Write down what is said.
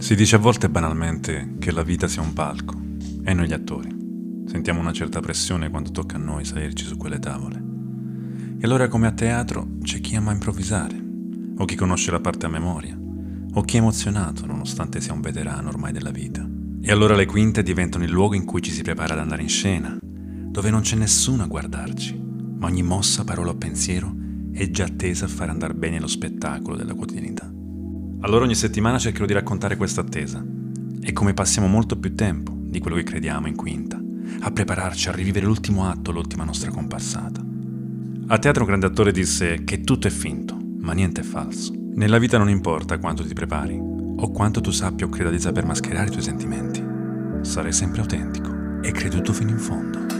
Si dice a volte banalmente che la vita sia un palco, e noi gli attori. Sentiamo una certa pressione quando tocca a noi salirci su quelle tavole. E allora come a teatro c'è chi ama improvvisare, o chi conosce la parte a memoria, o chi è emozionato nonostante sia un veterano ormai della vita. E allora le quinte diventano il luogo in cui ci si prepara ad andare in scena, dove non c'è nessuno a guardarci, ma ogni mossa, parola o pensiero è già attesa a far andare bene lo spettacolo della quotidianità. Allora ogni settimana cercherò di raccontare questa attesa e come passiamo molto più tempo di quello che crediamo in quinta, a prepararci a rivivere l'ultimo atto, l'ultima nostra comparsata. A teatro un grande attore disse che tutto è finto, ma niente è falso. Nella vita non importa quanto ti prepari o quanto tu sappia o creda di saper mascherare i tuoi sentimenti, sarai sempre autentico e creduto fino in fondo.